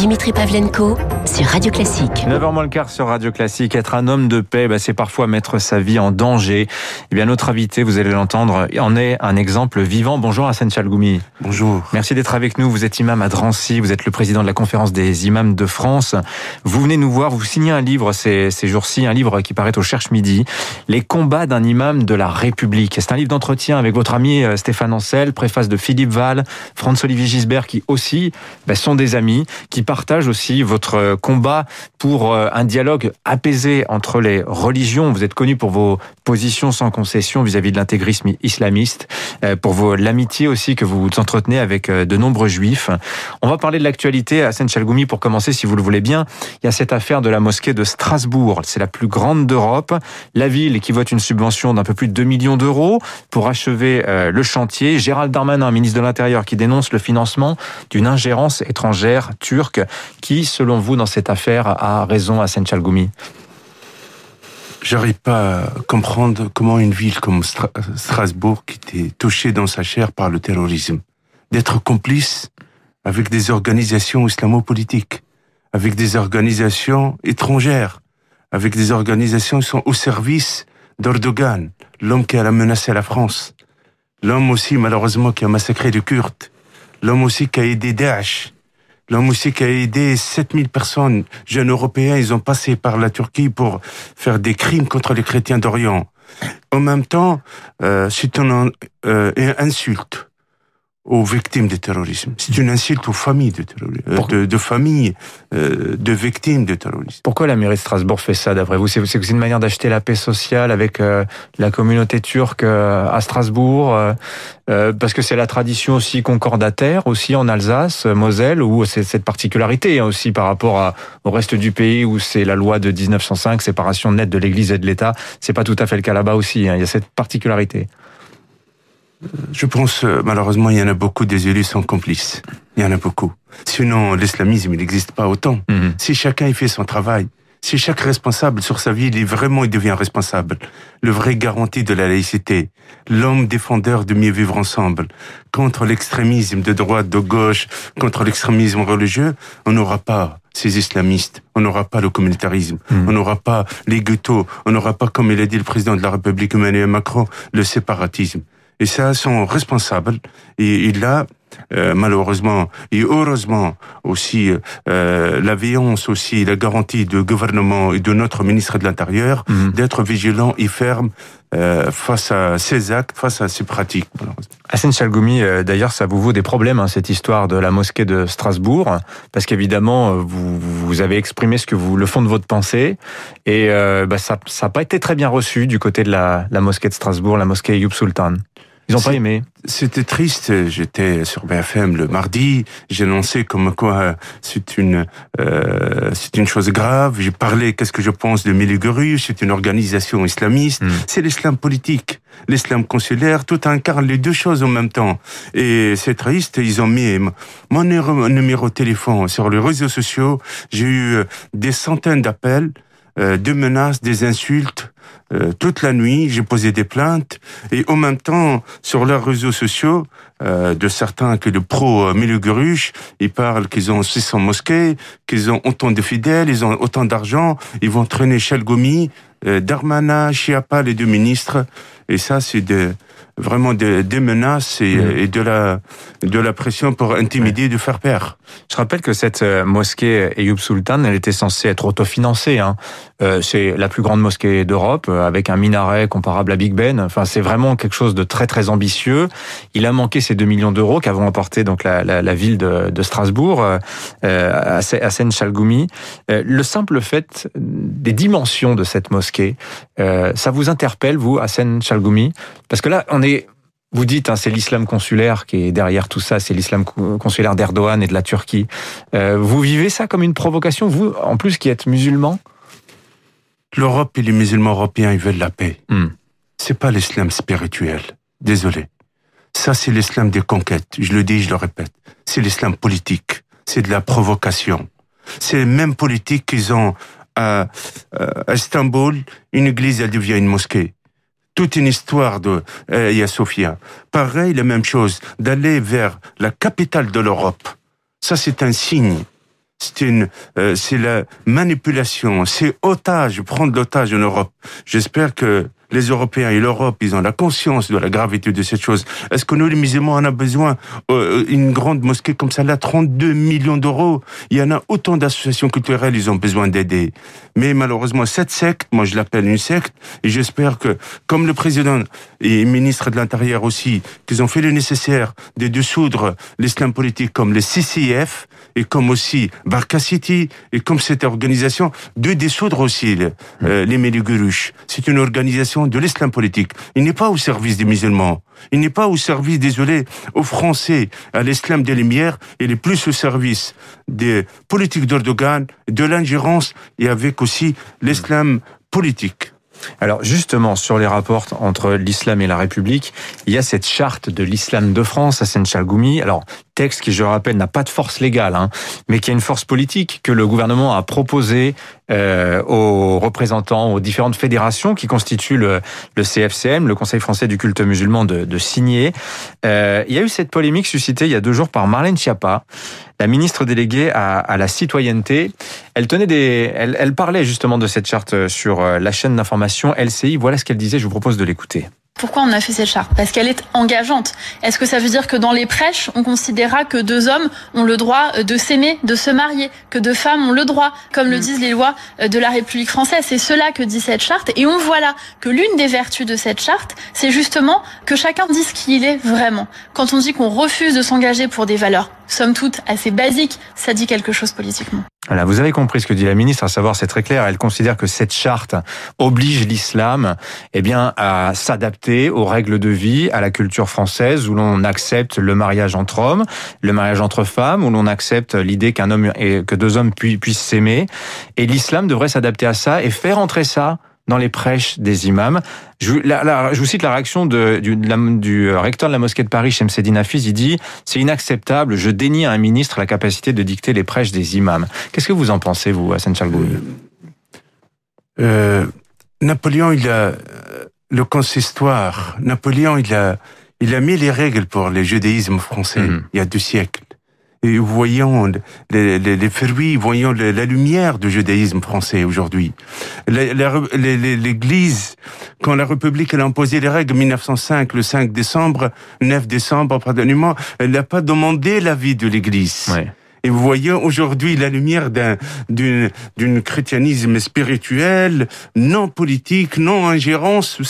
Dimitri Pavlenko sur Radio Classique. 9h moins le quart sur Radio Classique. Être un homme de paix, bah, c'est parfois mettre sa vie en danger. Eh bien, notre invité, vous allez l'entendre, en est un exemple vivant. Bonjour Hassan Chalgoumi. Bonjour. Merci d'être avec nous. Vous êtes imam à Drancy. Vous êtes le président de la conférence des imams de France. Vous venez nous voir. Vous signez un livre ces, ces jours-ci, un livre qui paraît au Cherche Midi. Les combats d'un imam de la République. C'est un livre d'entretien avec votre ami euh, Stéphane Ancel, préface de Philippe Val, Franz-Olivier Gisbert, qui aussi bah, sont des amis, qui partagent aussi votre combat pour euh, un dialogue apaisé entre les religions. Vous êtes connu pour vos positions sans concession vis-à-vis de l'intégrisme islamiste, euh, pour vos l'amitié aussi que vous entretenez avec euh, de nombreux juifs. On va parler de l'actualité à Saint-Chalgoumi pour commencer, si vous le voulez bien. Il y a cette affaire de la mosquée de Strasbourg. C'est la plus grande d'Europe. La ville qui vote une subvention d'un peu plus de 2 millions d'euros pour achever le chantier. Gérald Darmanin, ministre de l'Intérieur, qui dénonce le financement d'une ingérence étrangère turque qui, selon vous, dans cette affaire, a raison à Saint-Chalgoumi. J'arrive pas à comprendre comment une ville comme Strasbourg, qui était touchée dans sa chair par le terrorisme, d'être complice avec des organisations islamo-politiques, avec des organisations étrangères, avec des organisations qui sont au service d'Erdogan, l'homme qui a menacé la France, l'homme aussi malheureusement qui a massacré les Kurdes, l'homme aussi qui a aidé Daesh, Aussi qui a aidé 7000 personnes, jeunes européens, ils ont passé par la Turquie pour faire des crimes contre les chrétiens d'Orient. En même temps, euh, c'est une euh, insulte aux victimes du terrorisme. C'est une insulte aux familles de, euh, de, de familles euh, de victimes de terrorisme. Pourquoi la mairie de Strasbourg fait ça d'après vous C'est une manière d'acheter la paix sociale avec euh, la communauté turque à Strasbourg Parce que c'est la tradition aussi concordataire, aussi en Alsace, Moselle, où c'est cette particularité hein, aussi par rapport au reste du pays où c'est la loi de 1905, séparation nette de l'Église et de l'État. C'est pas tout à fait le cas là-bas aussi. Hein. Il y a cette particularité. Je pense, euh, malheureusement, il y en a beaucoup des élus sont complices. Il y en a beaucoup. Sinon, l'islamisme, il n'existe pas autant. Mhm. Si chacun y fait son travail, si chaque responsable sur sa vie, il est vraiment, il devient responsable. Le vrai garantie de la laïcité. L'homme défendeur de mieux vivre ensemble. Contre l'extrémisme de droite, de gauche, contre l'extrémisme religieux, on n'aura pas ces islamistes. On n'aura pas le communautarisme. Mhm. On n'aura pas les ghettos. On n'aura pas, comme il a dit le président de la République, Emmanuel Macron, le séparatisme. Et ça, sont responsables. Et, et là, euh, malheureusement et heureusement aussi euh, la veillance aussi la garantie du gouvernement et de notre ministre de l'Intérieur mhm. d'être vigilant et ferme euh, face à ces actes, face à ces pratiques. Hassan Chalgoumi, euh, d'ailleurs, ça vous vaut des problèmes, hein, cette histoire de la mosquée de Strasbourg, parce qu'évidemment, vous, vous avez exprimé ce que vous, le fond de votre pensée, et bah, ça n'a pas été très bien reçu du côté de la, la mosquée de Strasbourg, la mosquée Youb Sultan. Ils n'ont pas aimé. C'était triste. J'étais sur BFM le mardi. J'ai annoncé comme quoi c'est une euh, c'est une chose grave. J'ai parlé qu'est-ce que je pense de Miliguru. C'est une organisation islamiste. Hmm. C'est l'islam politique, l'islam consulaire. Tout incarne les deux choses en même temps. Et c'est triste. Ils ont mis mon numéro de téléphone sur les réseaux sociaux. J'ai eu des centaines d'appels, euh, de menaces, des insultes euh, toute la nuit, j'ai posé des plaintes. Et en même temps sur leurs réseaux sociaux euh, de certains que le pro euh, Milugurush, ils parlent qu'ils ont 600 mosquées, qu'ils ont autant de fidèles, ils ont autant d'argent, ils vont traîner Chalgoumi, euh, Darmana, Chiapa, les deux ministres et ça c'est de vraiment des, menaces et, mm. et, de la de la pression pour intimider, de faire peur. Je rappelle que cette euh, mosquée Ayoub Sultan, elle était censée être autofinancée. Hein. Euh, c'est la plus grande mosquée d'Europe, euh, avec un minaret comparable à Big Ben. Enfin, c'est vraiment quelque chose de très très ambitieux. Il a manqué ces 2 millions d'euros qu'avont apporté donc la, la, la ville de, de Strasbourg euh, à Chalgoumi. le simple fait des dimensions de cette mosquée, ça vous interpelle vous à Parce que là, on est vous dites, hein, c'est l'islam consulaire qui est derrière tout ça, c'est l'islam consulaire d'Erdogan et de la Turquie. Euh, vous vivez ça comme une provocation, vous, en plus qui êtes musulman? L'Europe et les musulmans européens, ils veulent la paix. Hmm. C'est pas l'islam spirituel. Désolé. Ça, c'est l'islam des conquêtes. Je le dis, je le répète. C'est l'islam politique. C'est de la provocation. C'est les mêmes politiques qu'ils ont à, à Istanbul. Une église, elle devient une mosquée toute une histoire de euh, Sofia. Pareil, la même chose, d'aller vers la capitale de l'Europe. Ça, c'est un signe. c'est une, euh, c'est la manipulation, c'est otage, prendre l'otage en Europe. J'espère que les Européens et l'Europe, ils ont la conscience de la gravité de cette chose. Est-ce que nous, les musulmans, on a besoin euh, une grande mosquée comme ça, là, 32 millions d'euros Il y en a autant d'associations culturelles, ils ont besoin d'aider. Mais malheureusement, cette secte, moi je l'appelle une secte, et j'espère que, comme le président et ministre de l'Intérieur aussi, qu'ils ont fait le nécessaire de dissoudre l'islam politique comme le CCF, et comme aussi Barca City, et comme cette organisation, de dissoudre aussi euh, les C'est une organisation de l'islam politique. Il n'est pas au service des musulmans. Il n'est pas au service, désolé, aux Français, à l'islam des Lumières. Il est plus au service des politiques d'Erdogan, de l'ingérence et avec aussi l'islam politique. Alors justement, sur les rapports entre l'islam et la République, il y a cette charte de l'islam de France à Seine-Chalgoumi. Alors texte qui, je le rappelle, n'a pas de force légale, hein, mais qui a une force politique que le gouvernement a proposé euh, aux représentants, aux différentes fédérations qui constituent le, le CFCM, le Conseil français du culte musulman, de, de signer. Euh, il y a eu cette polémique suscitée il y a deux jours par Marlène Schiappa, la ministre déléguée à, à la citoyenneté. Elle tenait des, elle, elle parlait justement de cette charte sur euh, la chaîne d'information LCI. Voilà ce qu'elle disait. Je vous propose de l'écouter. Pourquoi on a fait cette charte? Parce qu'elle est engageante. Est-ce que ça veut dire que dans les prêches, on considérera que deux hommes ont le droit euh, de s'aimer, de se marier, que deux femmes ont le droit, comme le mm. disent les lois euh, de la République française? C'est cela que dit cette charte. Et on voit là que l'une des vertus de cette charte, c'est justement que chacun dise qui il est vraiment. Quand on dit qu'on refuse de s'engager pour des valeurs, somme toute, assez basiques, ça dit quelque chose politiquement. Voilà, vous avez compris ce que dit la ministre, à savoir, c'est très clair, elle considère que cette charte oblige l'islam, eh bien, à s'adapter aux règles de vie, à la culture française, où l'on accepte le mariage entre hommes, le mariage entre femmes, où l'on accepte l'idée qu'un homme et que deux hommes puissent s'aimer. Et l'islam devrait s'adapter à ça et faire entrer ça dans les prêches des imams. Je, je vous cite la réaction de, du, du, euh, recteur de la mosquée de Paris, Shemseddin Hafiz, il dit « C'est inacceptable, je dénie à un ministre la capacité de dicter les prêches des imams ». Qu'est-ce que vous en pensez, vous, Hassan Chalgouni euh, euh, Napoléon, il a le consistoire. Napoléon, il a, il a mis les règles pour le judaïsme français mhm. il y a deux siècles et voyons les, les, les fruits, voyons la lumière du judaïsme français aujourd'hui. L'Église, quand la République a imposé les règles 1905, le 5 décembre, 9 décembre, pardonnez-moi, elle n'a pas demandé l'avis de l'Église. Ouais. Et vous voyez aujourd'hui la lumière d'un d'une christianisme spirituel, non politique, non ingérence.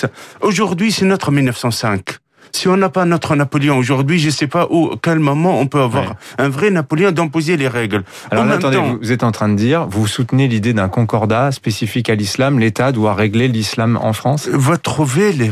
Aujourd'hui, c'est notre 1905. Si on n'a pas notre Napoléon aujourd'hui, je ne sais pas où, quel moment on peut avoir un vrai Napoléon d'imposer les règles. Alors attendez, vous êtes en train de dire, vous soutenez l'idée d'un concordat spécifique à l'islam, l'État doit régler l'islam en France? Va trouver les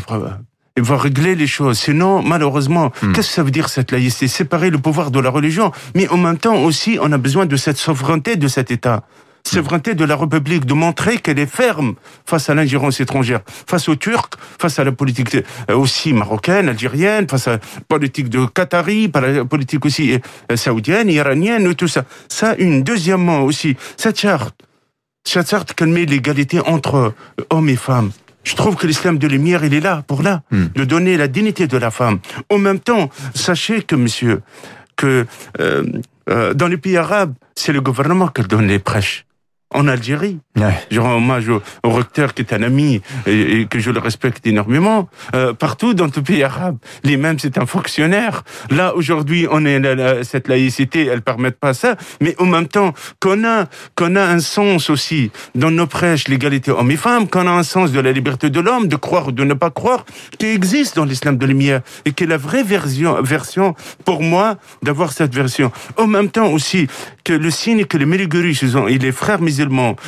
il va régler les choses. Sinon, malheureusement, hmm. qu'est-ce que ça veut dire cette laïcité? Séparer le pouvoir de la religion. Mais en même temps aussi, on a besoin de cette souveraineté de cet État souveraineté de la République, de montrer qu'elle est ferme face à l'ingérence étrangère, face aux Turcs, face à la politique euh, aussi marocaine, algérienne, face à la politique de Qatari, à la politique aussi euh, saoudienne, iranienne, tout ça. Ça, une deuxièmement aussi, cette charte, cette charte qu'elle met l'égalité entre hommes et femmes. Je trouve que l'islam de lumière, il est là, pour là, hmm. de donner la dignité de la femme. En même temps, sachez que, monsieur, que euh, dans les pays arabes, c'est le gouvernement qui donne les prêches en Algérie. Je rends hommage au, recteur qui est un ami et, que je le respecte énormément. Euh, partout dans tout pays arabe, l'imam c'est un fonctionnaire. Là aujourd'hui, on est cette laïcité, elle permet pas ça, mais en même temps qu'on a qu'on a un sens aussi dans nos prêches l'égalité hommes et femmes, qu'on a un sens de la liberté de l'homme, de croire ou de ne pas croire, qui existe dans l'islam de lumière et qui est la vraie version version pour moi d'avoir cette version. En même temps aussi que le signe que les Méligorus, ils ont, et les frères musulmans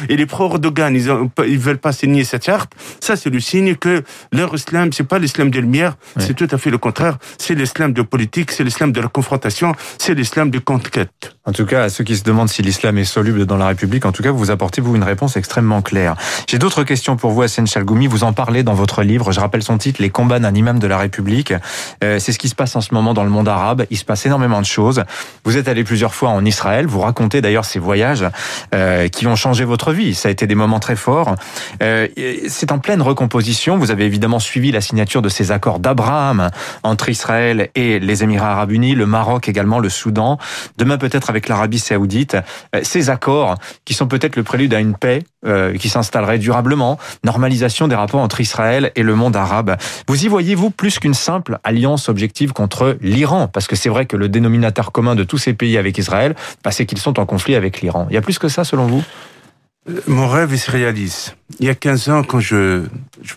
et les pro-Erdogan, ils, veulent pas signer cette charte, ça c'est le signe que leur islam, c'est pas l'islam de lumière, c'est tout à fait le contraire. C'est l'islam de politique, c'est l'islam de la confrontation, c'est l'islam de conquête. En tout cas, à ceux qui se demandent si l'islam est soluble dans la République, en tout cas, vous apportez vous une réponse extrêmement claire. J'ai d'autres questions pour vous, Hassan Chalgoumi. Vous en parlez dans votre livre. Je rappelle son titre, Les combats d'un imam de la République. Euh, c'est ce qui se passe en ce moment dans le monde arabe. Il se passe énormément de choses. Vous êtes allé plusieurs fois en Israël. Vous racontez d'ailleurs ces voyages euh, qui ont changé votre vie. Ça a été des moments très forts. Euh, c'est en pleine recomposition. Vous avez évidemment suivi la signature de ces accords d'Abraham entre Israël et les Émirats arabes unis, le Maroc également, le Soudan, demain peut-être avec l'Arabie saoudite. Euh, ces accords qui sont peut-être le prélude à une paix euh, qui s'installerait durablement, normalisation des rapports entre Israël et le monde arabe. Vous y voyez-vous plus qu'une simple alliance objective contre l'Iran? Parce que c'est vrai que le dénominateur commun de tous ces pays avec Israël, bah, c'est qu'ils sont en conflit avec l'Iran. Il y a plus que ça selon vous? Mon rêve, se réalise. Il y a 15 ans, quand je,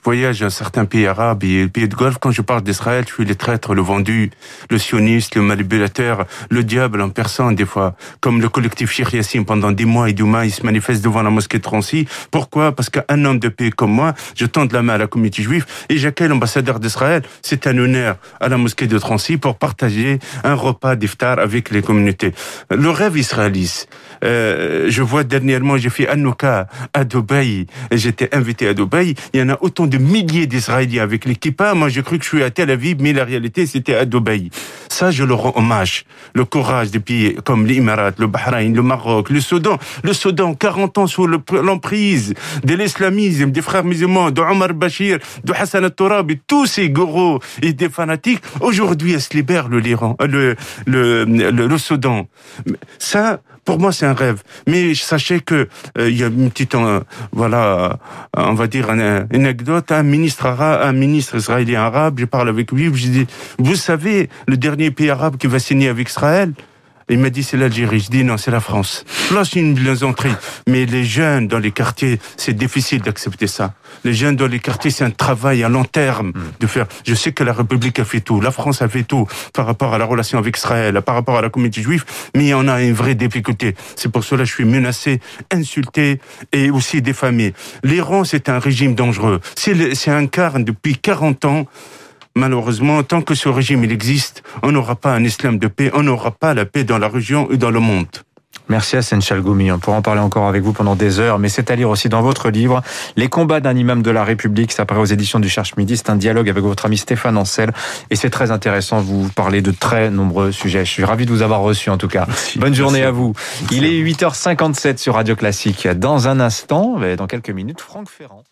voyage dans certains pays arabes et pays de Golfe, quand je parle d'Israël, je suis le traître, le vendu, le sioniste, le manipulateur, le diable en personne, des fois. Comme le collectif Shir Yassin, pendant des mois et des mois, il se manifeste devant la mosquée de Trancy. Pourquoi? Parce qu'un homme de paix comme moi, je tente la main à la communauté juive et j'accueille l'ambassadeur d'Israël. C'est un honneur à la mosquée de Trancy pour partager un repas d'iftar avec les communautés. Le rêve, il se réalise. Euh, je vois dernièrement, j'ai fait un à Dubaï. J'étais invité à Dubaï. Il y en a autant de milliers d'Israéliens avec l'équipage. Moi, j'ai cru que je suis à Tel Aviv, mais la réalité, c'était à Dubaï. Ça, je leur rends hommage. Le courage des pays comme l'Émirat, le Bahreïn, le Maroc, le Soudan. Le Soudan, 40 ans sous l'emprise de l'islamisme, des frères musulmans, de Omar Bashir, de Hassan al et tous ces gourous et des fanatiques. Aujourd'hui, elles se libèrent le, le, le, le, le Soudan. Ça, pour moi, c'est un rêve. Mais sachez que euh, il a une petite, euh, voilà, euh, on va dire une, anecdote. Un ministre arabe, un ministre israélien arabe, je parle avec lui, je dis, vous savez, le dernier pays arabe qui va signer avec Israël, il m'a dit c'est l'Algérie. Je dis non, c'est la France. Là, c'est une plaisanterie. Mais les jeunes dans les quartiers, c'est difficile d'accepter ça. Les jeunes dans les quartiers, c'est un travail à long terme hmm. de faire. Je sais que la République a fait tout, la France a fait tout par rapport à la relation avec Israël, par rapport à la communauté juive, mais on a une vraie difficulté. C'est pour cela que je suis menacé, insulté et aussi défamé. L'Iran, c'est un régime dangereux. C'est un incarne depuis 40 ans malheureusement, tant que ce régime il existe, on n'aura pas un islam de paix, on n'aura pas la paix dans la région et dans le monde. Merci à Chalgoumi. On pourra en parler encore avec vous pendant des heures, mais c'est à lire aussi dans votre livre Les combats d'un imam de la République. Ça apparaît aux éditions du Cherche Midi. C'est un dialogue avec votre ami Stéphane Ancel et c'est très intéressant. Vous parlez de très nombreux sujets. Je suis ravi de vous avoir reçu en tout cas. Bonne journée à vous. Il est 8h57 sur Radio Classique. Dans un instant, dans quelques minutes, Franck Ferrand.